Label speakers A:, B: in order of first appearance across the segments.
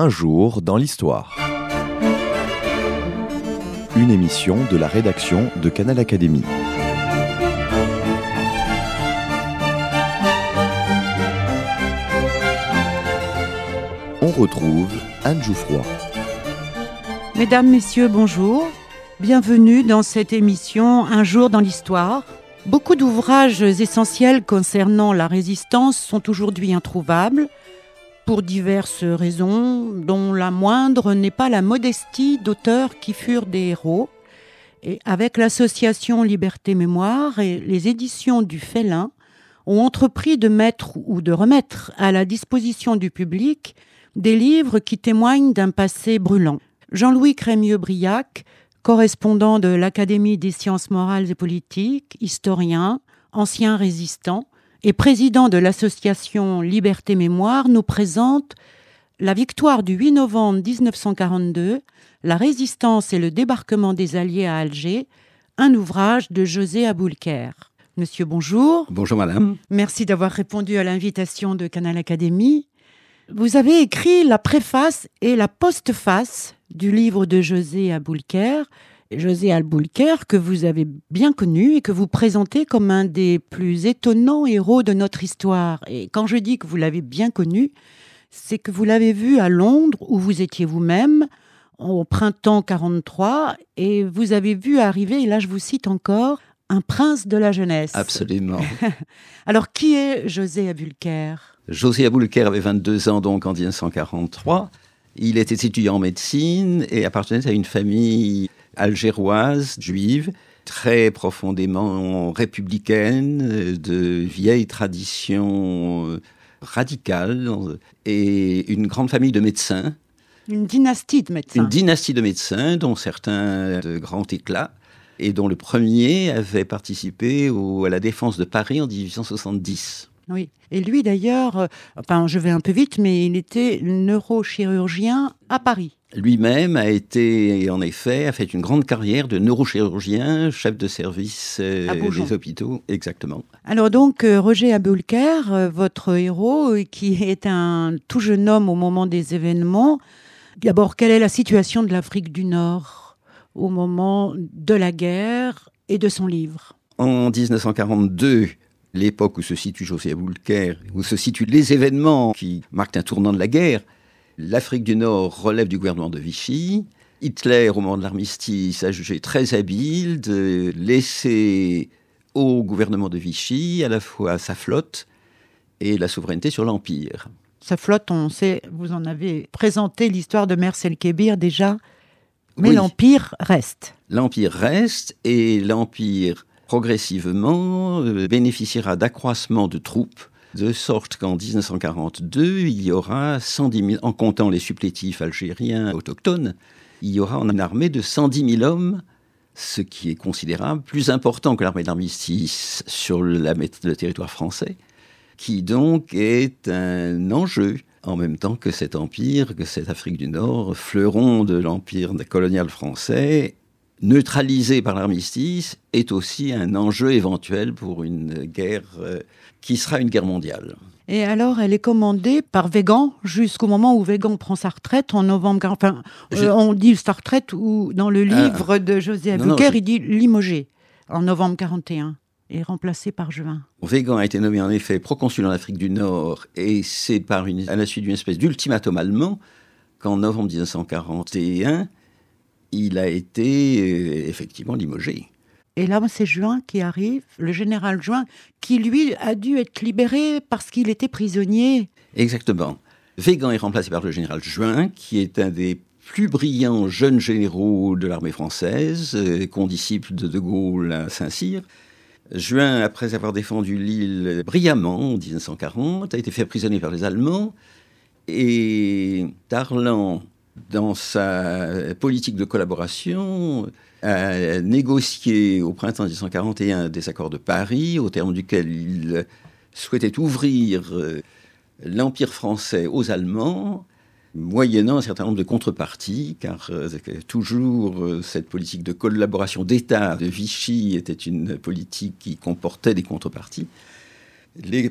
A: Un jour dans l'histoire. Une émission de la rédaction de Canal Académie. On retrouve Anne Jouffroy.
B: Mesdames, Messieurs, bonjour. Bienvenue dans cette émission Un jour dans l'histoire. Beaucoup d'ouvrages essentiels concernant la résistance sont aujourd'hui introuvables pour diverses raisons, dont la moindre n'est pas la modestie d'auteurs qui furent des héros. Et avec l'association Liberté Mémoire et les éditions du Félin, ont entrepris de mettre ou de remettre à la disposition du public des livres qui témoignent d'un passé brûlant. Jean-Louis Crémieux-Briac, correspondant de l'Académie des sciences morales et politiques, historien, ancien résistant, et président de l'association Liberté Mémoire, nous présente La victoire du 8 novembre 1942, la résistance et le débarquement des Alliés à Alger, un ouvrage de José Aboulker. Monsieur, bonjour.
C: Bonjour, madame.
B: Merci d'avoir répondu à l'invitation de Canal Académie. Vous avez écrit la préface et la postface du livre de José Aboulker, José Alboulker, que vous avez bien connu et que vous présentez comme un des plus étonnants héros de notre histoire. Et quand je dis que vous l'avez bien connu, c'est que vous l'avez vu à Londres, où vous étiez vous-même, au printemps 43, et vous avez vu arriver, et là je vous cite encore, un prince de la jeunesse.
C: Absolument.
B: Alors, qui est José Aboulker
C: José Aboulker avait 22 ans donc en 1943. Il était étudiant en médecine et appartenait à une famille algéroise, juive, très profondément républicaine, de vieilles traditions euh, radicales, et une grande famille de médecins.
B: Une dynastie de médecins.
C: Une dynastie de médecins, dont certains de grand éclat, et dont le premier avait participé à la défense de Paris en 1870.
B: Oui. Et lui, d'ailleurs, euh, enfin, je vais un peu vite, mais il était neurochirurgien à Paris.
C: Lui-même a été, en effet, a fait une grande carrière de neurochirurgien, chef de service euh, des hôpitaux, exactement.
B: Alors donc, euh, Roger Aboulker, votre héros, qui est un tout jeune homme au moment des événements, d'abord, quelle est la situation de l'Afrique du Nord au moment de la guerre et de son livre?
C: En 1942, l'époque où se situe José Aboulker, où se situent les événements qui marquent un tournant de la guerre, l'Afrique du Nord relève du gouvernement de Vichy. Hitler, au moment de l'armistice, a jugé très habile de laisser au gouvernement de Vichy à la fois sa flotte et la souveraineté sur l'Empire.
B: Sa flotte, on sait, vous en avez présenté l'histoire de Mercel Kébir déjà, mais l'Empire reste.
C: L'Empire reste et l'Empire progressivement euh, bénéficiera d'accroissement de troupes, de sorte qu'en 1942, il y aura 110 000, en comptant les supplétifs algériens autochtones, il y aura une armée de 110 000 hommes, ce qui est considérable, plus important que l'armée d'armistice sur la, le territoire français, qui donc est un enjeu en même temps que cet empire, que cette Afrique du Nord, fleuron de l'empire colonial français, neutralisé par l'armistice, est aussi un enjeu éventuel pour une guerre euh, qui sera une guerre mondiale.
B: Et alors, elle est commandée par Végan jusqu'au moment où Végan prend sa retraite en novembre. Enfin, euh, on dit sa retraite ou dans le ah. livre de José Aboulker, il dit limogé en novembre 41 et remplacé par Juin.
C: Végan a été nommé en effet proconsul en Afrique du Nord et c'est par une, à la suite d'une espèce d'ultimatum allemand qu'en novembre 1941, il a été euh, effectivement limogé.
B: Et là, c'est Juin qui arrive, le général Juin, qui lui a dû être libéré parce qu'il était prisonnier.
C: Exactement. Végan est remplacé par le général Juin, qui est un des plus brillants jeunes généraux de l'armée française, euh, condisciple de De Gaulle à Saint-Cyr. Juin, après avoir défendu l'île brillamment en 1940, a été fait prisonnier par les Allemands. Et Darlan dans sa politique de collaboration, a négocié au printemps 1941 des accords de Paris, au terme duquel il souhaitait ouvrir euh, l'Empire français aux Allemands, moyennant un certain nombre de contreparties, car euh, toujours euh, cette politique de collaboration d'État de Vichy était une politique qui comportait des contreparties.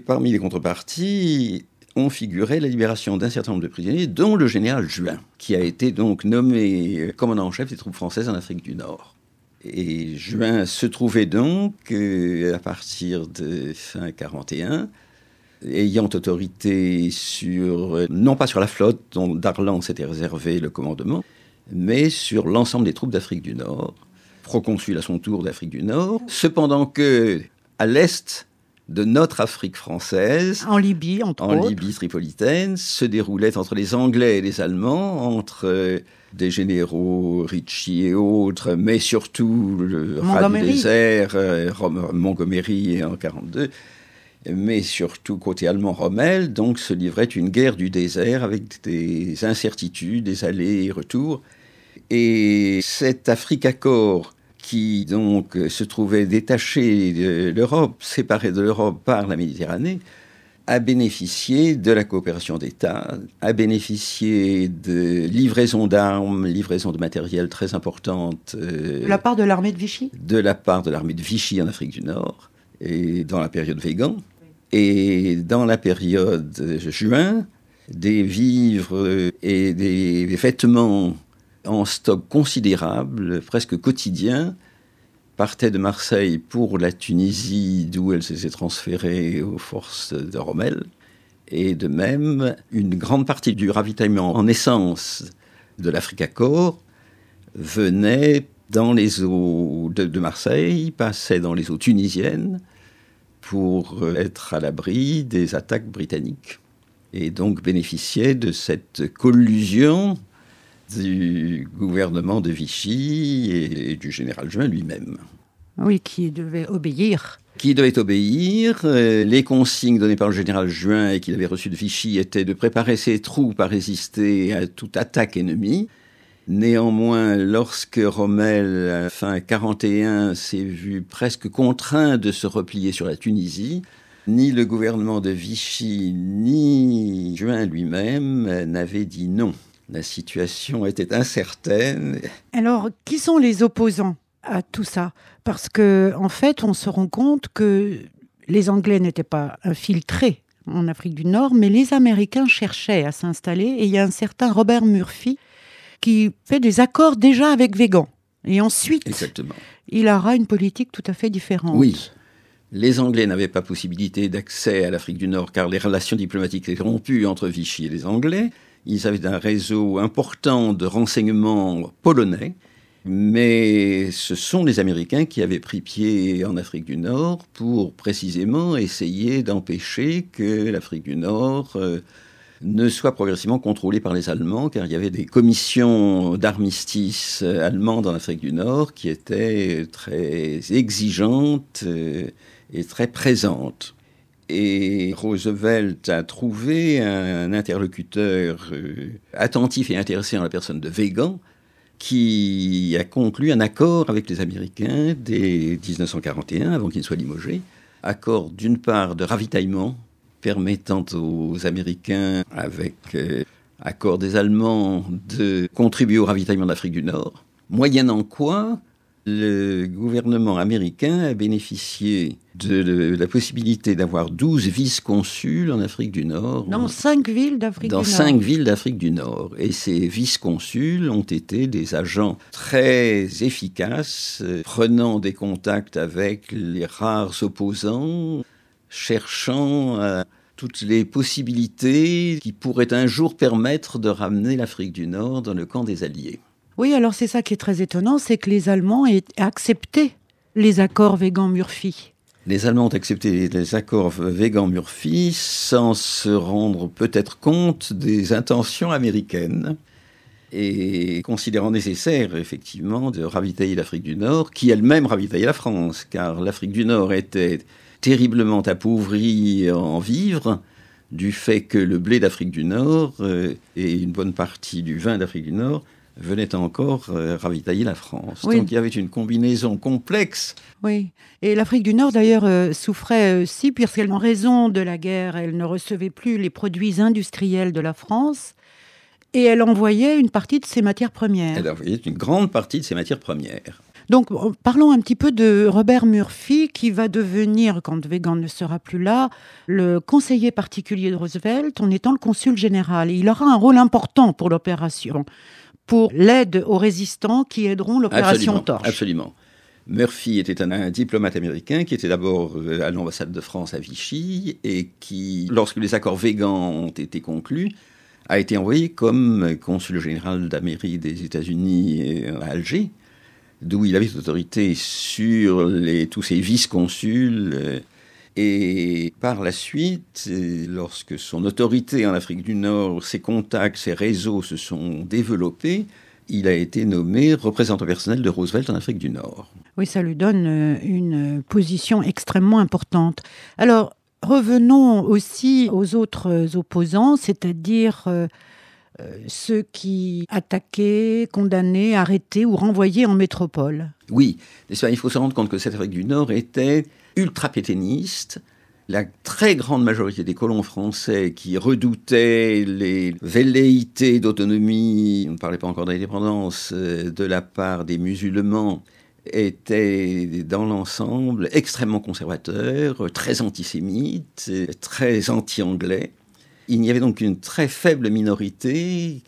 C: parmi les contreparties, ont figuré la libération d'un certain nombre de prisonniers, dont le général Juin, qui a été donc nommé commandant en chef des troupes françaises en Afrique du Nord. Et Juin se trouvait donc, euh, à partir de fin 41, ayant autorité sur, non pas sur la flotte dont Darlan s'était réservé le commandement, mais sur l'ensemble des troupes d'Afrique du Nord, proconsul à son tour d'Afrique du Nord, cependant que à l'est de notre Afrique française,
B: en Libye, entre
C: en Libye tripolitaine, se déroulait entre les Anglais et les Allemands, entre euh, des généraux Ritchie et autres, mais surtout le rat du désert, euh, Montgomery en 42, mais surtout côté allemand Rommel, donc se livrait une guerre du désert avec des incertitudes, des allers et retours. Et cet Afrique-Accord qui donc se trouvait détaché de l'Europe, séparé de l'Europe par la Méditerranée, a bénéficié de la coopération d'État, a bénéficié de livraisons d'armes, livraisons de matériel très importantes.
B: Euh, de la part de l'armée de Vichy?
C: De la part de l'armée de Vichy en Afrique du Nord, et dans la période Végan. Et dans la période juin, des vivres et des vêtements en stock considérable, presque quotidien, partait de Marseille pour la Tunisie, d'où elle s'est transférée aux forces de Rommel. Et de même, une grande partie du ravitaillement en essence de l'Afrique Corps venait dans les eaux de, Marseille, passait dans les eaux tunisiennes pour être à l'abri des attaques britanniques. Et donc bénéficiait de cette collusion du gouvernement de Vichy et, du général Juin lui-même.
B: Oui, qui devait obéir.
C: Qui devait obéir. Euh, les consignes données par le général Juin et qu'il avait reçues de Vichy étaient de préparer ses troupes à résister à toute attaque ennemie. Néanmoins, lorsque Rommel, fin 41, s'est vu presque contraint de se replier sur la Tunisie, ni le gouvernement de Vichy, ni Juin lui-même n'avaient dit non. La situation était incertaine.
B: Alors, qui sont les opposants à tout ça? Parce que, en fait, on se rend compte que les Anglais n'étaient pas infiltrés en Afrique du Nord, mais les Américains cherchaient à s'installer. Et il y a un certain Robert Murphy qui fait des accords déjà avec Végan. Et ensuite,
C: Exactement.
B: il aura une politique tout à fait différente.
C: Oui. Les Anglais n'avaient pas possibilité d'accès à l'Afrique du Nord car les relations diplomatiques étaient rompues entre Vichy et les Anglais. Ils avaient un réseau important de renseignements polonais, mais ce sont les Américains qui avaient pris pied en Afrique du Nord pour précisément essayer d'empêcher que l'Afrique du Nord euh, ne soit progressivement contrôlée par les Allemands, car il y avait des commissions d'armistice allemandes en Afrique du Nord qui étaient très exigeantes euh, et très présentes. Et Roosevelt a trouvé un interlocuteur euh, attentif et intéressé en la personne de Végan, qui a conclu un accord avec les Américains dès 1941, avant qu'il ne soit limogé. Accord d'une part de ravitaillement, permettant aux Américains, avec euh, accord des Allemands, de contribuer au ravitaillement d'Afrique du Nord, moyennant quoi le gouvernement américain a bénéficié de, la possibilité d'avoir 12 vice-consuls en Afrique du Nord.
B: Dans cinq villes d'Afrique du Nord.
C: Dans cinq villes d'Afrique du Nord. Et ces vice-consuls ont été des agents très efficaces, prenant des contacts avec les rares opposants, cherchant euh, toutes les possibilités qui pourraient un jour permettre de ramener l'Afrique du Nord dans le camp des Alliés.
B: Oui, alors c'est ça qui est très étonnant, c'est que les Allemands aient accepté les accords Végan-Murphy.
C: Les Allemands ont accepté les accords Végan-Murphy sans se rendre peut-être compte des intentions américaines et considérant nécessaire effectivement de ravitailler l'Afrique du Nord, qui elle-même ravitaillait la France, car l'Afrique du Nord était terriblement appauvrie en vivres du fait que le blé d'Afrique du Nord euh, et une bonne partie du vin d'Afrique du Nord venait encore euh, ravitailler la France. Donc il y avait une combinaison complexe.
B: Oui, et l'Afrique du Nord d'ailleurs euh, souffrait aussi puisqu'en raison de la guerre, elle ne recevait plus les produits industriels de la France et elle envoyait une partie de ses matières premières.
C: Elle envoyait une grande partie de ses matières premières.
B: Donc, parlons un petit peu de Robert Murphy, qui va devenir, quand Weygand ne sera plus là, le conseiller particulier de Roosevelt en étant le consul général. il aura un rôle important pour l'opération, pour l'aide aux résistants qui aideront l'opération Torche.
C: Absolument. Murphy était un, diplomate américain qui était d'abord euh, à l'ambassade de France à Vichy et qui, lorsque les accords végans ont été conclus, a été envoyé comme consul général d'Amérique des États-Unis à Alger, d'où il avait autorité sur les, tous ses vice-consuls. Et par la suite, lorsque son autorité en Afrique du Nord, ses contacts, ses réseaux se sont développés, il a été nommé représentant personnel de Roosevelt en Afrique du Nord.
B: Oui, ça lui donne euh, une position extrêmement importante. Alors, revenons aussi aux autres opposants, c'est-à-dire euh, euh, ceux qui attaquaient, condamnaient, arrêtaient ou renvoyaient en métropole.
C: Oui, il faut se rendre compte que cette Afrique du Nord était ultra-pétainiste, la très grande majorité des colons français qui redoutaient les velléités d'autonomie, on ne parlait pas encore d'indépendance, euh, de la part des musulmans, étaient dans l'ensemble extrêmement conservateurs, très antisémites, très anti-anglais. Il n'y avait donc une très faible minorité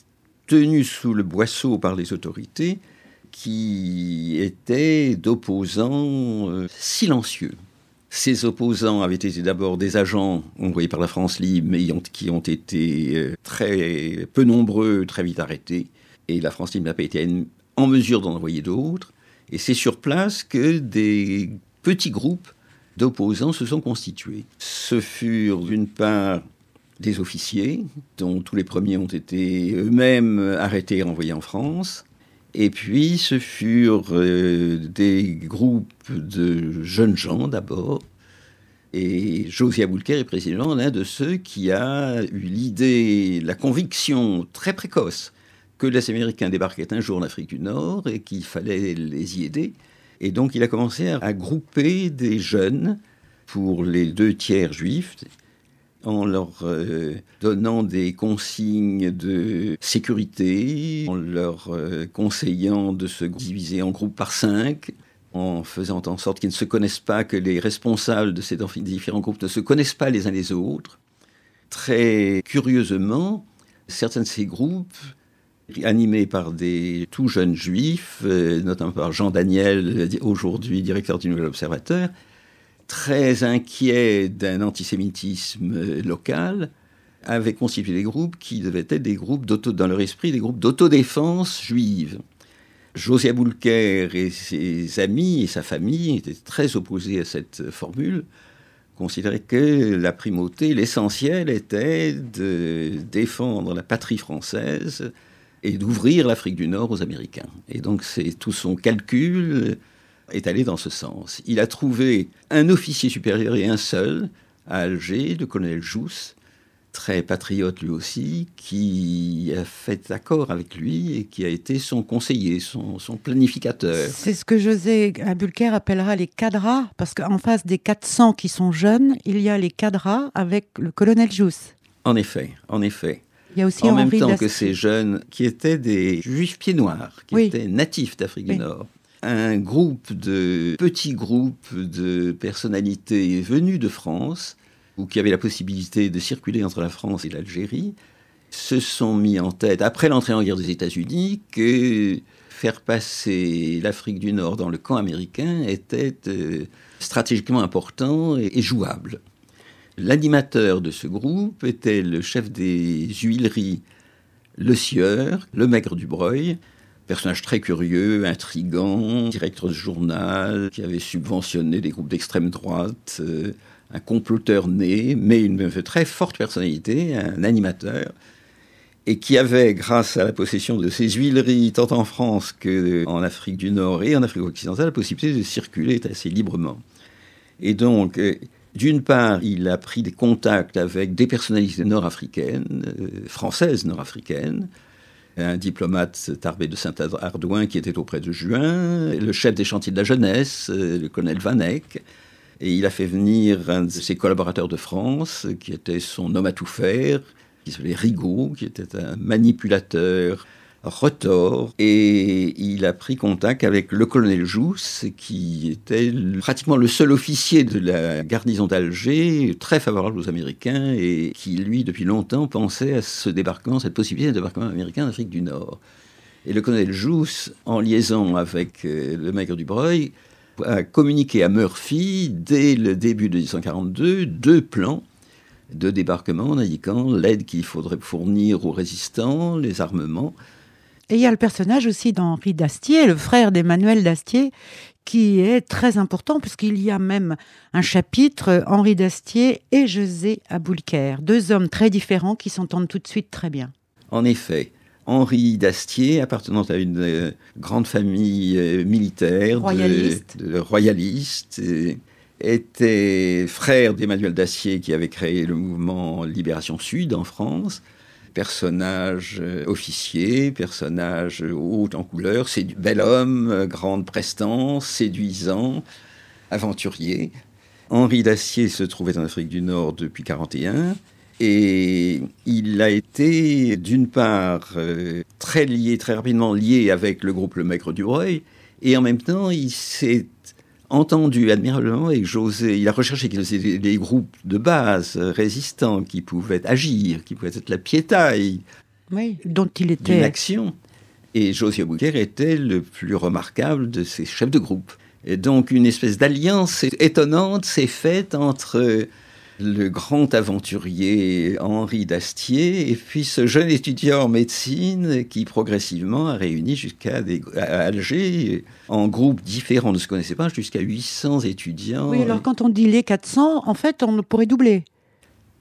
C: tenue sous le boisseau par les autorités qui était d'opposants euh, silencieux. Ces opposants avaient été d'abord des agents envoyés par la France libre, mais qui ont été euh, très peu nombreux, très vite arrêtés. Et la France libre n'a pas été en mesure d'en envoyer d'autres. Et c'est sur place que des petits groupes d'opposants se sont constitués. Ce furent d'une part des officiers, dont tous les premiers ont été eux-mêmes arrêtés et renvoyés en France. Et puis ce furent euh, des groupes de jeunes gens d'abord. Et Josiah Boulker est précisément l'un de ceux qui a eu l'idée, la conviction très précoce que les Américains débarquaient un jour en Afrique du Nord et qu'il fallait les y aider. Et donc il a commencé à, grouper des jeunes pour les deux tiers juifs en leur euh, donnant des consignes de sécurité, en leur euh, conseillant de se diviser en groupes par cinq, en faisant en sorte qu'ils ne se connaissent pas, que les responsables de ces différents groupes ne se connaissent pas les uns les autres. Très curieusement, certains de ces groupes, animés par des tout jeunes juifs, euh, notamment par Jean Daniel, aujourd'hui directeur du Nouvel Observateur, très inquiet d'un antisémitisme local, avaient constitué des groupes qui devaient être des groupes dans leur esprit, des groupes d'autodéfense juive. Josiah Boulker et ses amis et sa famille étaient très opposés à cette formule, considéraient que la primauté, l'essentiel était de défendre la patrie française et d'ouvrir l'Afrique du Nord aux Américains. Et donc c'est tout son calcul est allé dans ce sens. Il a trouvé un officier supérieur et un seul à Alger, le colonel Jousse, très patriote lui aussi, qui a fait accord avec lui et qui a été son conseiller, son, planificateur.
B: C'est ce que José Abulker appellera les cadras, parce qu'en face des 400 qui sont jeunes, il y a les cadras avec le colonel Jousse.
C: En effet, en effet.
B: Il y a aussi
C: en même temps que ces jeunes qui étaient des juifs pieds noirs, qui étaient natifs d'Afrique du Nord, un groupe de petits groupes de personnalités venues de France ou qui avaient la possibilité de circuler entre la France et l'Algérie se sont mis en tête, après l'entrée en guerre des États-Unis, que faire passer l'Afrique du Nord dans le camp américain était euh, stratégiquement important et, jouable. L'animateur de ce groupe était le chef des huileries Le Sieur, le maigre du Breuil, personnage très curieux, intrigant, directeur de journal, qui avait subventionné des groupes d'extrême droite, euh, un comploteur né, mais une très forte personnalité, un animateur, et qui avait, grâce à la possession de ses huileries, tant en France qu'en Afrique du Nord et en Afrique occidentale, la possibilité de circuler assez librement. Et donc, euh, d'une part, il a pris des contacts avec des personnalités nord-africaines, euh, françaises nord-africaines, un diplomate Tarbé de Saint-Ardouin qui était auprès de Juin, le chef des chantiers de la jeunesse, le colonel Vanek. Et il a fait venir un de ses collaborateurs de France, qui était son homme à tout faire, qui s'appelait Rigaud, qui était un manipulateur retors et il a pris contact avec le colonel Jousse qui était pratiquement le seul officier de la garnison d'Alger très favorable aux Américains et qui lui depuis longtemps pensait à ce débarquement, cette possibilité de débarquement américain en Afrique du Nord. Et le colonel Jousse, en liaison avec euh, le maigre du Breuil, a communiqué à Murphy dès le début de 1942 deux plans de débarquement en indiquant l'aide qu'il faudrait fournir aux résistants, les armements.
B: Et il y a le personnage aussi d'Henri Dastier, le frère d'Emmanuel Dastier, qui est très important puisqu'il y a même un chapitre Henri Dastier et José Aboulker, deux hommes très différents qui s'entendent tout de suite très bien.
C: En effet, Henri Dastier, appartenant à une euh, grande famille euh, militaire,
B: royaliste,
C: de, royaliste était frère d'Emmanuel Dacier qui avait créé le mouvement Libération Sud en France. Personnage euh, officier, personnage haut en couleur, bel homme, grande prestance, séduisant, aventurier. Henri Dacier se trouvait en Afrique du Nord depuis 1941 et il a été, d'une part, euh, très lié, très rapidement lié avec le groupe Le Maigre du Breuil, et en même temps, il s'est entendu admirablement avec José. Il a recherché des, groupes de base résistants qui pouvaient agir, qui pouvaient être la piétaille
B: oui, dont il était
C: d'une action. Et José Bouquer était le plus remarquable de ces chefs de groupe. Et donc une espèce d'alliance étonnante s'est faite entre le grand aventurier Henri Dastier, et puis ce jeune étudiant en médecine qui progressivement a réuni jusqu'à Alger, en groupes différents, ne se connaissait pas, jusqu'à 800 étudiants.
B: Oui, alors quand on dit les 400, en fait, on pourrait doubler.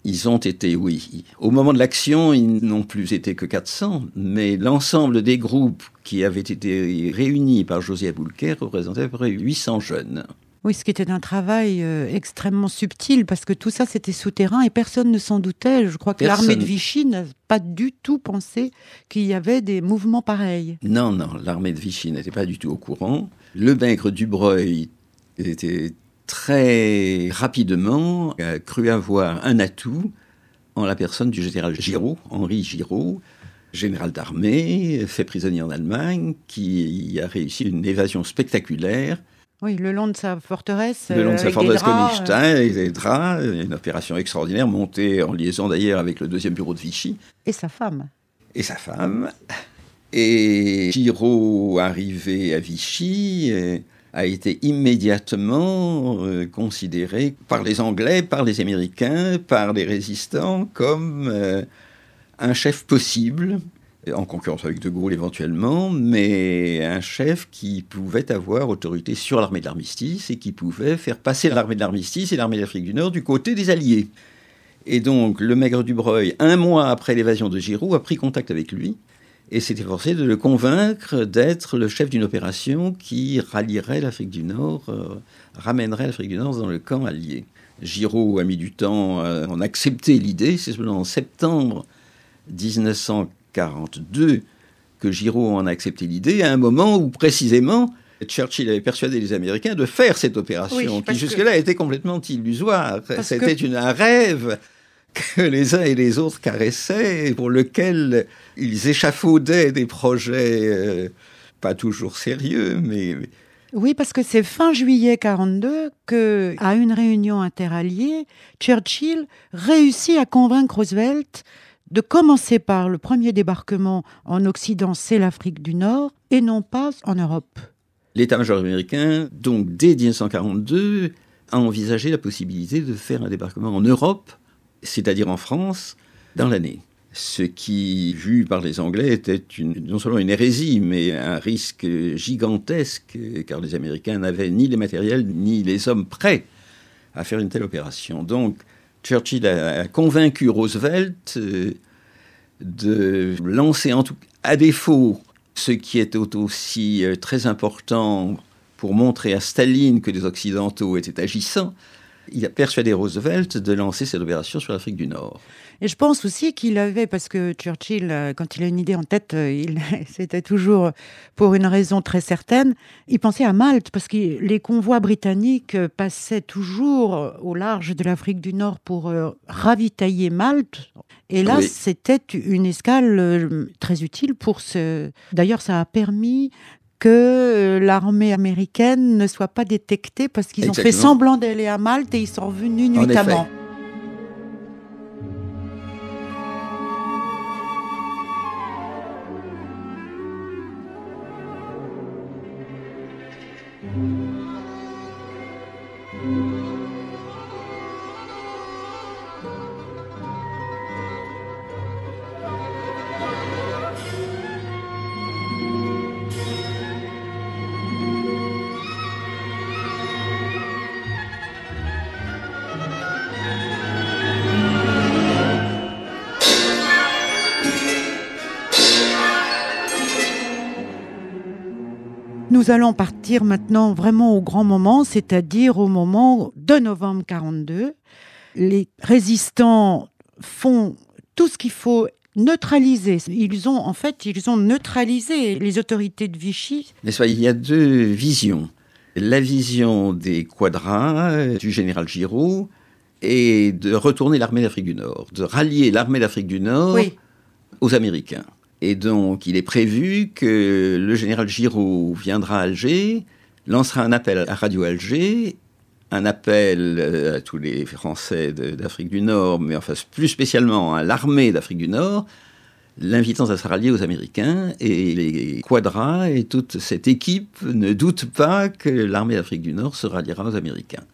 C: Ils ont été, oui. Au moment de l'action, ils n'ont plus été que 400, mais l'ensemble des groupes qui avaient été réunis par José Aboulker représentait à peu près 800 jeunes.
B: Oui, ce qui était un travail euh, extrêmement subtil, parce que tout ça, c'était souterrain et personne ne s'en doutait. Je crois que l'armée de Vichy n'a pas du tout pensé qu'il y avait des mouvements pareils.
C: Non, non, l'armée de Vichy n'était pas du tout au courant. Le maigre Dubreuil était très rapidement a cru avoir un atout en la personne du général Giraud, Henri Giraud, général d'armée, fait prisonnier en Allemagne, qui a réussi une évasion spectaculaire
B: oui, le long de sa forteresse.
C: Le long de sa forteresse Königstein, avec des draps, une opération extraordinaire, montée en liaison d'ailleurs avec le deuxième bureau de Vichy.
B: Et sa femme.
C: Et sa femme. Et Giraud, arrivé à Vichy, euh, a été immédiatement euh, considéré par les Anglais, par les Américains, par les résistants comme euh, un chef possible en concurrence avec De Gaulle éventuellement, mais un chef qui pouvait avoir autorité sur l'armée de l'armistice et qui pouvait faire passer l'armée de l'armistice et l'armée d'Afrique du Nord du côté des Alliés. Et donc le maigre du Breuil, un mois après l'évasion de Giroud, a pris contact avec lui et s'est efforcé de le convaincre d'être le chef d'une opération qui rallierait l'Afrique du Nord, euh, ramènerait l'Afrique du Nord dans le camp allié. Giraud a mis du temps à en accepter l'idée, c'est seulement en septembre 1940 42 que Giraud en a accepté l'idée, à un moment où précisément Churchill avait persuadé les Américains de faire cette opération, qui jusque-là était complètement illusoire. C'était un rêve que les uns et les autres caressaient, pour lequel ils échafaudaient des projets euh, pas toujours sérieux, mais...
B: Oui, parce que c'est fin juillet 42 que, à une réunion interalliée, Churchill réussit à convaincre Roosevelt de commencer par le premier débarquement en Occident, c'est l'Afrique du Nord, et non pas en Europe.
C: L'état-major américain, donc dès 1942, a envisagé la possibilité de faire un débarquement en Europe, c'est-à-dire en France, dans l'année. Ce qui, vu par les Anglais, était non seulement une hérésie, mais un risque gigantesque, car les Américains n'avaient ni les matériels ni les hommes prêts à faire une telle opération. Donc, Churchill a, convaincu Roosevelt euh, de lancer, à défaut, ce qui était aussi euh, très important pour montrer à Staline que les Occidentaux étaient agissants, il a persuadé Roosevelt de lancer cette opération sur l'Afrique du Nord.
B: Et je pense aussi qu'il avait, parce que Churchill, euh, quand il a une idée en tête, euh, c'était toujours pour une raison très certaine, il pensait à Malte, parce que les convois britanniques passaient toujours au large de l'Afrique du Nord pour euh, ravitailler Malte. Et là, c'était une escale très utile pour ce... D'ailleurs, ça a permis que l'armée américaine ne soit pas détectée parce qu'ils ont fait semblant d'aller à Malte et ils sont revenus nuitamment. Nous allons partir maintenant vraiment au grand moment, c'est-à-dire au moment de novembre 42. Les résistants font tout ce qu'il faut neutraliser. Ils ont, en fait, ils ont neutralisé les autorités de Vichy.
C: il y a deux visions. La vision des quadras du général Giraud et de retourner l'armée d'Afrique du Nord, de rallier l'armée d'Afrique du Nord aux Américains. Et donc, il est prévu que le général Giraud viendra à Alger, lancera un appel à Radio Alger, un appel euh, à tous les Français d'Afrique du Nord, mais enfin plus spécialement à l'armée d'Afrique du Nord, l'invitant à se rallier aux Américains. Et les Quadras et toute cette équipe ne doutent pas que l'armée d'Afrique du Nord se ralliera aux Américains.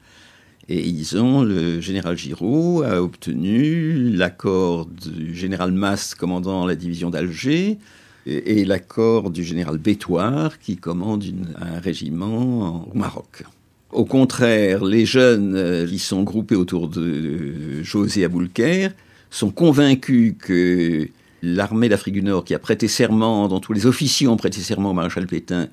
C: Et ils ont, le général Giraud a obtenu l'accord du général Masse commandant la division d'Alger et, l'accord du général Bétoir qui commande un régiment au Maroc. Au contraire, les jeunes euh, qui sont groupés autour de José Aboulker sont convaincus que l'armée d'Afrique du Nord, qui a prêté serment, dont tous les officiers ont prêté serment au maréchal Pétain,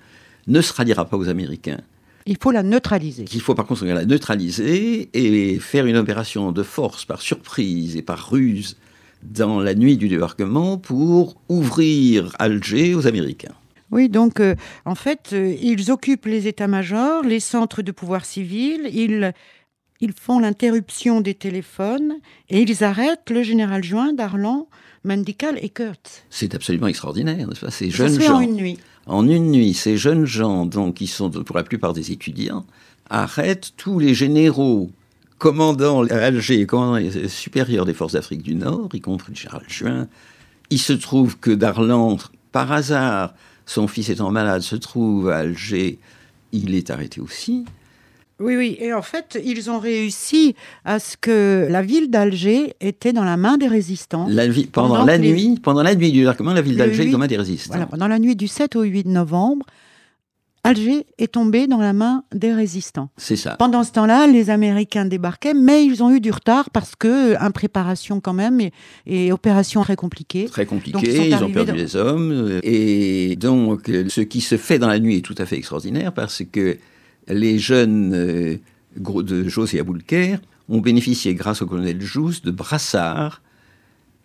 C: ne se ralliera pas aux Américains
B: il faut la neutraliser.
C: Il faut par contre la neutraliser et faire une opération de force par surprise et par ruse dans la nuit du débarquement pour ouvrir Alger aux Américains.
B: Oui, donc euh, en fait, euh, ils occupent les états-majors, les centres de pouvoir civil, ils, ils font l'interruption des téléphones et ils arrêtent le général Juin, Darlan, Mendical et Kurtz.
C: C'est absolument extraordinaire, n'est-ce pas? Ces jeunes gens.
B: en une nuit.
C: En une nuit, ces jeunes gens, donc, qui sont pour la plupart des étudiants, arrêtent tous les généraux commandant Alger, commandant supérieurs des forces d'Afrique du Nord, y compris le général Juin. Il se trouve que Darlan, par hasard, son fils étant malade, se trouve à Alger. Il est arrêté aussi.
B: Oui, oui. Et en fait, ils ont réussi à ce que la ville d'Alger était dans la main des résistants.
C: La pendant, la nuit, pendant la nuit du débarquement, la ville d'Alger est dans la main des résistants. Voilà,
B: pendant la nuit du 7 au 8 novembre, Alger est tombé dans la main des résistants.
C: C'est ça.
B: Pendant ce temps-là, les Américains débarquaient, mais ils ont eu du retard parce que impréparation quand même et, et opération très compliquée.
C: Très compliquée, ils, ont perdu des hommes. Et donc, ce qui se fait dans la nuit est tout à fait extraordinaire parce que les jeunes euh, de José Aboulker ont bénéficié, grâce au colonel Jousse, de brassards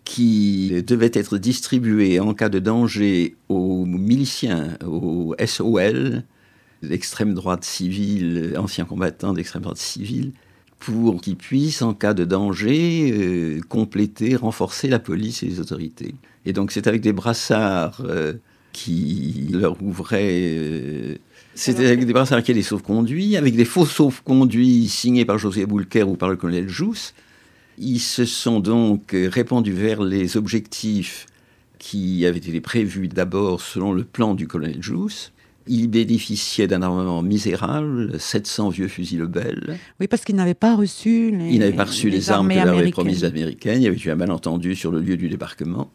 C: qui devaient être distribués en cas de danger aux miliciens, aux SOL, l'extrême droite civile, anciens combattants d'extrême droite civile, pour qu'ils puissent, en cas de danger, euh, compléter, renforcer la police et les autorités. Et donc c'est avec des brassards euh, qui leur ouvraient c'était avec des brassards qui des sauf-conduits, avec des faux sauf-conduits signés par José Boulker ou par le colonel Jousse. Ils se sont donc répandus vers les objectifs qui avaient été prévus d'abord selon le plan du colonel Jousse. Ils bénéficiaient d'un armement misérable, 700 vieux fusils Lebel.
B: Oui, parce qu'ils n'avaient pas reçu les,
C: Ils n'avaient pas reçu les, armes que leur avaient promises les Américains. Il y avait eu un malentendu sur le lieu du débarquement.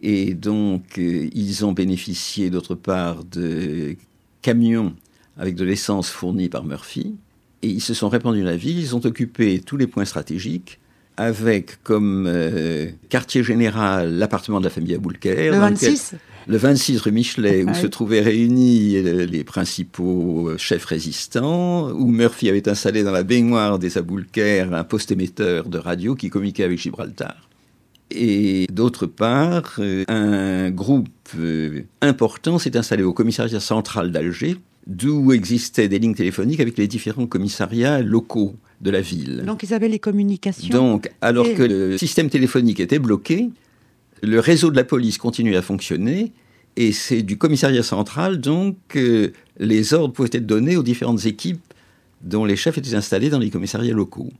C: Et donc, euh, ils ont bénéficié d'autre part de camions avec de l'essence fournie par Murphy. Et ils se sont répandus dans la ville, ils ont occupé tous les points stratégiques, avec comme euh, quartier général l'appartement de la famille Aboulker.
B: Le 26
C: le 26 rue Michelet, où
B: Ouais.
C: se trouvaient réunis euh, les principaux euh, chefs résistants, où Murphy avait installé dans la baignoire des Aboulker un poste émetteur de radio qui communiquait avec Gibraltar. Et d'autre part, euh, un groupe euh, important s'est installé au commissariat central d'Alger, d'où existaient des lignes téléphoniques avec les différents commissariats locaux de la ville.
B: Donc ils avaient les communications.
C: Donc, alors
B: Et-
C: que le système téléphonique était bloqué, le réseau de la police continuait à fonctionner, et c'est du commissariat central, donc, que les ordres pouvaient être donnés aux différentes équipes dont les chefs étaient installés dans les commissariats locaux.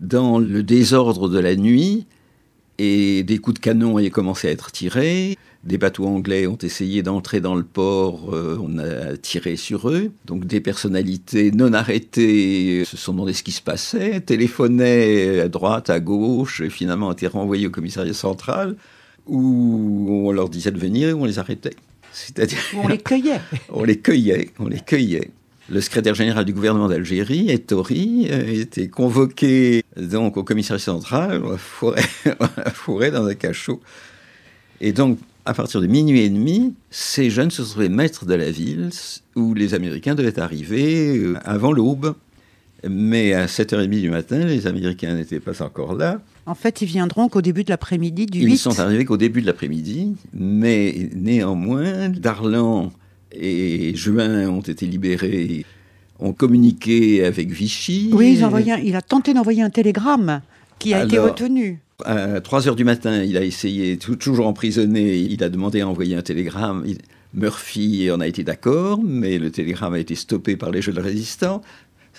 C: Dans le désordre de la nuit, et des coups de canon avaient commencé à être tirés, des bateaux anglais ont essayé d'entrer dans le port, euh, on a tiré sur eux. Donc des personnalités non arrêtées se sont demandé ce qui se passait, téléphonaient à droite, à gauche, et finalement été renvoyés au commissariat central, où on leur disait de venir et on les arrêtait. C'est-à-dire
B: On les cueillait.
C: on les cueillait, on les cueillait. Le secrétaire général du gouvernement d'Algérie, Ettori, euh, était convoqué donc au commissariat central, on l'a fourré, dans un cachot. Et donc, à partir de minuit et demi, ces jeunes se trouvaient maîtres de la ville où les Américains devaient arriver euh, avant l'aube. Mais à 7h30 du matin, les Américains n'étaient pas encore là.
B: En fait, ils viendront qu'au début de l'après-midi du
C: Ils
B: 8.
C: ne sont arrivés qu'au début de l'après-midi, mais néanmoins, Darlan et Juin ont été libérés, ont communiqué avec Vichy.
B: Oui, ils un- il a tenté d'envoyer un télégramme qui a été retenu.
C: À 3 heures du matin, il a essayé, tou- toujours emprisonné, il a demandé à envoyer un télégramme. Il- Murphy en a été d'accord, mais le télégramme a été stoppé par les jeunes résistants.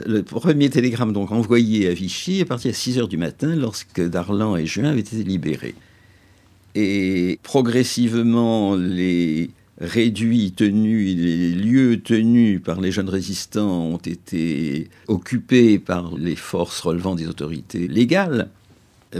C: Le premier télégramme donc envoyé à Vichy est parti à 6 heures du matin lorsque Darlan et Juin avaient été libérés. Et progressivement, les réduits tenus, les lieux tenus par les jeunes résistants ont été occupés par les forces relevant des autorités légales.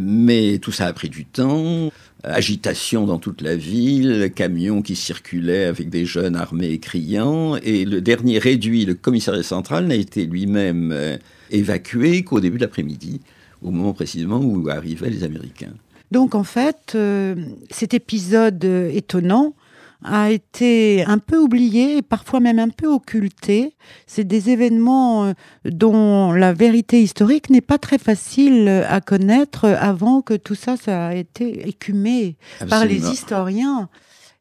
C: Mais tout ça a pris du temps, agitation dans toute la ville, camions qui circulaient avec des jeunes armés et criants, et le dernier réduit, le commissariat central, n'a été lui-même euh, évacué qu'au début de l'après-midi, au moment précisément où arrivaient les Américains.
B: Donc en fait, euh, cet épisode euh, étonnant a été un peu oublié et parfois même un peu occulté. C'est des événements euh, dont la vérité historique n'est pas très facile à connaître avant que tout ça, ça a été écumé par les historiens.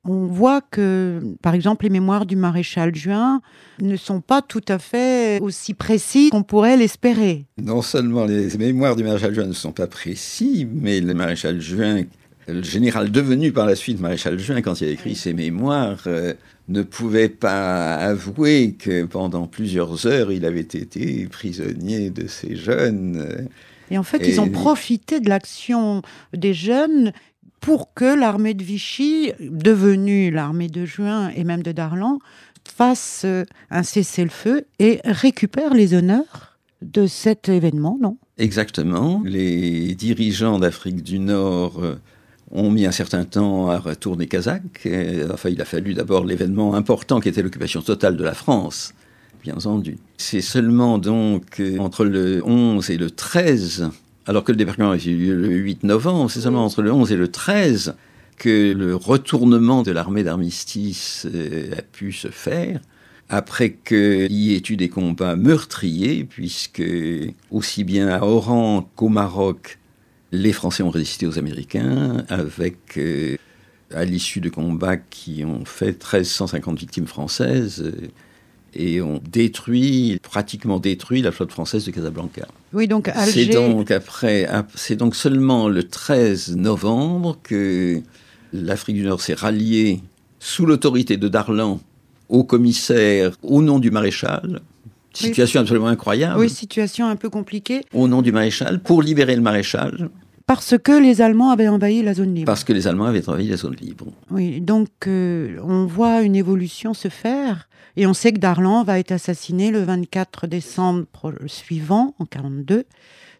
B: On voit que, par exemple, les mémoires du maréchal Juin ne sont pas tout à fait aussi précis qu'on pourrait l'espérer.
C: Non seulement les mémoires du maréchal Juin ne sont pas précis, mais le maréchal Juin, le général devenu par la suite maréchal Juin, quand il a écrit ses mémoires, euh, ne pouvait pas avouer que pendant plusieurs heures, il avait été prisonnier de ces jeunes.
B: Et en fait,
C: Et
B: ils ont profité de l'action des jeunes pour que l'armée de Vichy, devenue l'armée de Juin et même de Darlan, fasse euh, un cessez-le-feu et récupère les honneurs de cet événement, non?
C: Exactement. Les dirigeants d'Afrique du Nord euh, ont mis un certain temps à retourner Kazakh. Enfin, il a fallu d'abord l'événement important qui était l'occupation totale de la France, bien entendu. C'est seulement donc entre le 11 et le 13, alors que le débarquement avait eu lieu le 8 novembre, c'est seulement entre le 11 et le 13 que le retournement de l'armée d'armistice euh, a pu se faire après qu'il y ait eu des combats meurtriers, puisque aussi bien à Oran qu'au Maroc, les Français ont résisté aux Américains, avec, euh, à l'issue de combats qui ont fait 1350 victimes françaises, euh, et ont détruit, pratiquement détruit la flotte française de Casablanca.
B: Oui, donc
C: C'est
B: Alger.
C: donc après, ap- c'est donc seulement le 13 novembre que l'Afrique du Nord s'est ralliée sous l'autorité de Darlan au commissaire au nom du maréchal. Situation absolument incroyable.
B: Oui, situation un peu compliquée,
C: Au nom du maréchal, pour libérer le maréchal,
B: parce que les Allemands avaient envahi la zone libre.
C: parce que les Allemands avaient envahi la zone libre.
B: Oui, donc euh, on voit une évolution se faire et on sait que Darlan va être assassiné le 24 décembre suivant, en 42.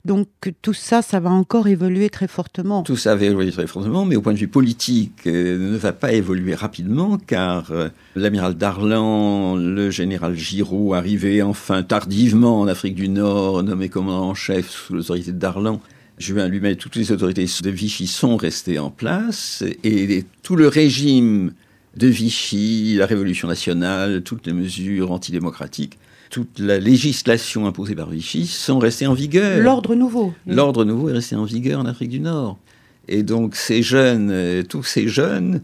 B: Donc tout ça, ça va encore évoluer très fortement.
C: Tout ça avait évolué très fortement, mais au point de vue politique, euh, ne va pas évoluer rapidement, car euh, l'amiral Darlan, le général Giraud, arrivé enfin tardivement en Afrique du Nord, nommé commandant en chef sous l'autorité de Darlan, Juin lui-même toutes les autorités de Vichy sont restées en place, et tout le régime de Vichy, la Révolution nationale, toutes les mesures antidémocratiques, toute la législation imposée par Vichy sont restées en vigueur.
B: L'ordre nouveau.
C: L'ordre nouveau est resté en vigueur en Afrique du Nord. Et donc ces jeunes, tous ces jeunes,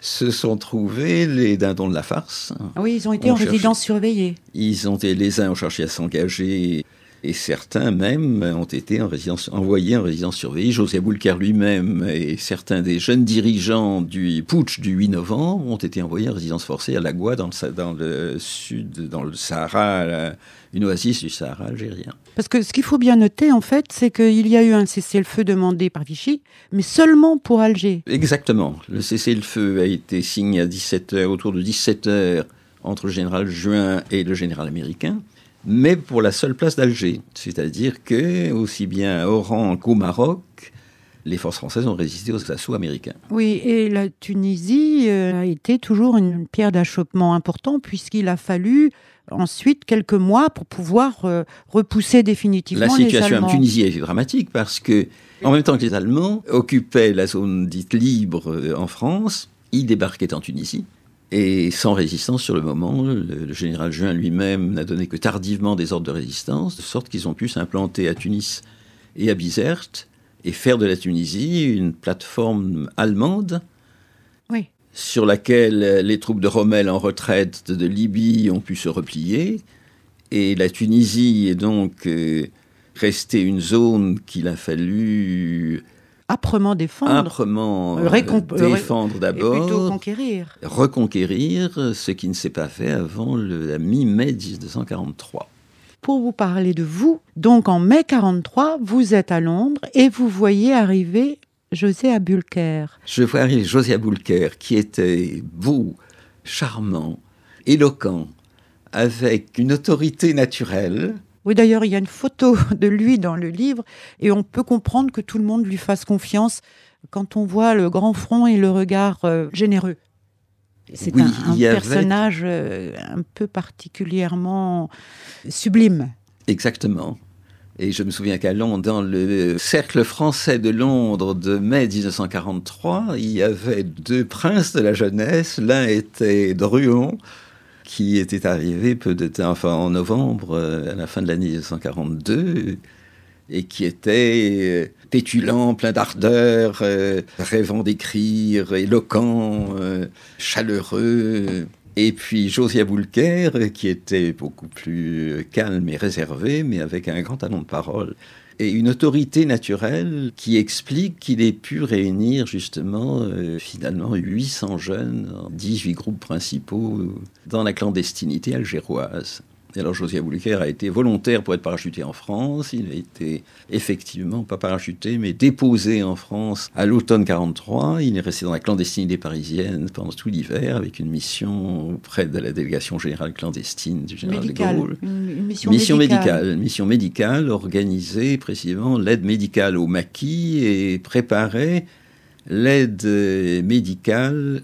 C: se sont trouvés les dindons de la farce.
B: Oui, ils ont été en résidence surveillée.
C: Ils ont été, les uns ont cherché à s'engager et certains même ont été en résidence, envoyés en résidence surveillée. José Boulker lui-même et certains des jeunes dirigeants du putsch du 8 novembre ont été envoyés en résidence forcée à Lagua, dans le, dans le sud, dans le Sahara, une oasis du Sahara algérien.
B: Parce que ce qu'il faut bien noter, en fait, c'est qu'il y a eu un cessez-le-feu demandé par Vichy, mais seulement pour Alger.
C: Exactement. Le cessez-le-feu a été signé à 17 h autour de 17 h entre le général Juin et le général américain mais pour la seule place d'Alger. C'est-à-dire que, aussi bien à Oran qu'au Maroc, les forces françaises ont résisté aux assauts américains.
B: Oui, et la Tunisie euh, a été toujours une pierre d'achoppement important puisqu'il a fallu ensuite quelques mois pour pouvoir euh, repousser définitivement
C: la situation
B: en
C: Tunisie a été dramatique parce que, en même temps que les Allemands occupaient la zone dite libre euh, en France, ils débarquaient en Tunisie. Et sans résistance sur le moment, le, général Juin lui-même n'a donné que tardivement des ordres de résistance, de sorte qu'ils ont pu s'implanter à Tunis et à Bizerte et faire de la Tunisie une plateforme allemande sur laquelle les troupes de Rommel en retraite de Libye ont pu se replier. Et la Tunisie est donc euh, restée une zone qu'il a fallu
B: âprement défendre.
C: Âprement euh, défendre d'abord.
B: plutôt conquérir.
C: Reconquérir, ce qui ne s'est pas fait avant le, la mi-mai 1943.
B: Pour vous parler de vous, donc en mai 43, vous êtes à Londres et vous voyez arriver José Abulker.
C: Je vois arriver José Abulker qui était beau, charmant, éloquent, avec une autorité naturelle,
B: oui, d'ailleurs, il y a une photo de lui dans le livre et on peut comprendre que tout le monde lui fasse confiance quand on voit le grand front et le regard euh, généreux. C'est un, personnage euh, un peu particulièrement sublime.
C: Exactement. Et je me souviens qu'à Londres, dans le cercle français de Londres de mai 1943, il y avait deux princes de la jeunesse. L'un était Druon, qui était arrivé peu de temps, enfin en novembre, euh, à la fin de l'année 1942, et qui était euh, pétulant, plein d'ardeur, euh, rêvant d'écrire, éloquent, chaleureux. Et puis Josiah Boulker, qui était beaucoup plus calme et réservé, mais avec un grand talent de parole et une autorité naturelle qui explique qu'il ait pu réunir justement euh, finalement 800 jeunes en 18 groupes principaux dans la clandestinité algéroise. Et alors Josiah Bouliker a été volontaire pour être parachuté en France. Il a été effectivement pas parachuté, mais déposé en France à l'automne 43. Il est resté dans la clandestinité parisienne pendant tout l'hiver avec une mission auprès de la délégation générale clandestine du général de Gaulle.
B: Une, mission, médicale.
C: Mission médicale organisée précisément l'aide médicale au maquis et préparait l'aide médicale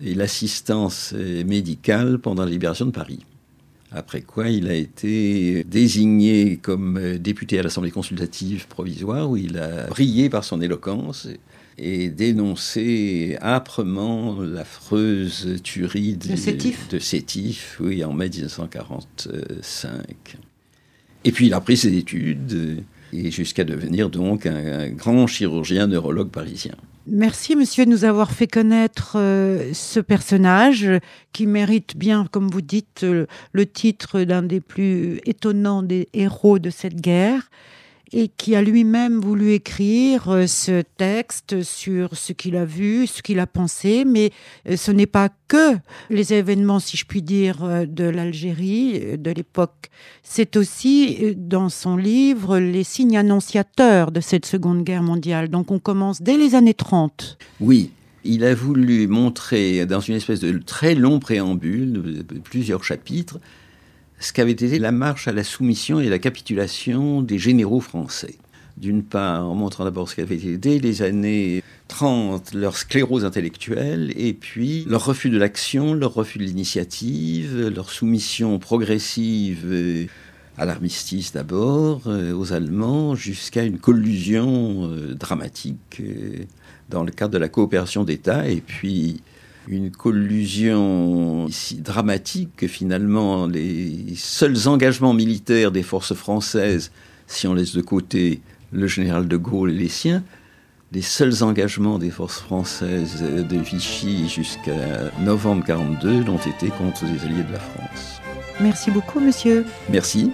C: et l'assistance médicale pendant la libération de Paris. Après quoi, il a été désigné comme député à l'Assemblée consultative provisoire, où il a brillé par son éloquence et dénoncé âprement l'affreuse tuerie de,
B: de,
C: Sétif. oui, en mai 1945. Et puis il a pris ses études et jusqu'à devenir donc un grand chirurgien neurologue parisien.
B: Merci, monsieur, de nous avoir fait connaître euh, ce personnage qui mérite bien, comme vous dites, euh, le titre d'un des plus étonnants des héros de cette guerre et qui a lui-même voulu écrire euh, ce texte sur ce qu'il a vu, ce qu'il a pensé, mais euh, ce n'est pas que les événements, si je puis dire, euh, de l'Algérie de l'époque. C'est aussi dans son livre les signes annonciateurs de cette Seconde Guerre mondiale. Donc on commence dès les années 30.
C: Oui, il a voulu montrer dans une espèce de très long préambule, plusieurs chapitres, ce qu'avait été la marche à la soumission et la capitulation des généraux français. D'une part, en montrant d'abord ce qu'avait été dès les années 30 leur sclérose intellectuelle, et puis leur refus de l'action, leur refus de l'initiative, leur soumission progressive à l'armistice d'abord, euh, aux Allemands, jusqu'à une collusion euh, dramatique euh, dans le cadre de la coopération d'État, et puis une collusion si dramatique que finalement les seuls engagements militaires des forces françaises, si on laisse de côté le général de Gaulle et les siens, les seuls engagements des forces françaises de Vichy jusqu'à novembre 1942 l'ont été contre les alliés de la France.
B: Merci beaucoup, monsieur.
C: Merci.